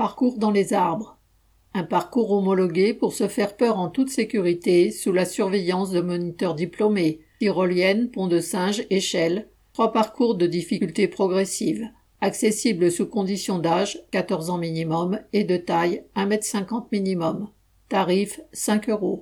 Parcours dans les arbres. Un parcours homologué pour se faire peur en toute sécurité sous la surveillance de moniteurs diplômés. Tyrolienne, pont de singe, échelle. Trois parcours de difficulté progressive. Accessible sous condition d'âge, 14 ans minimum, et de taille, 1 m 50 minimum. Tarif, 5 euros.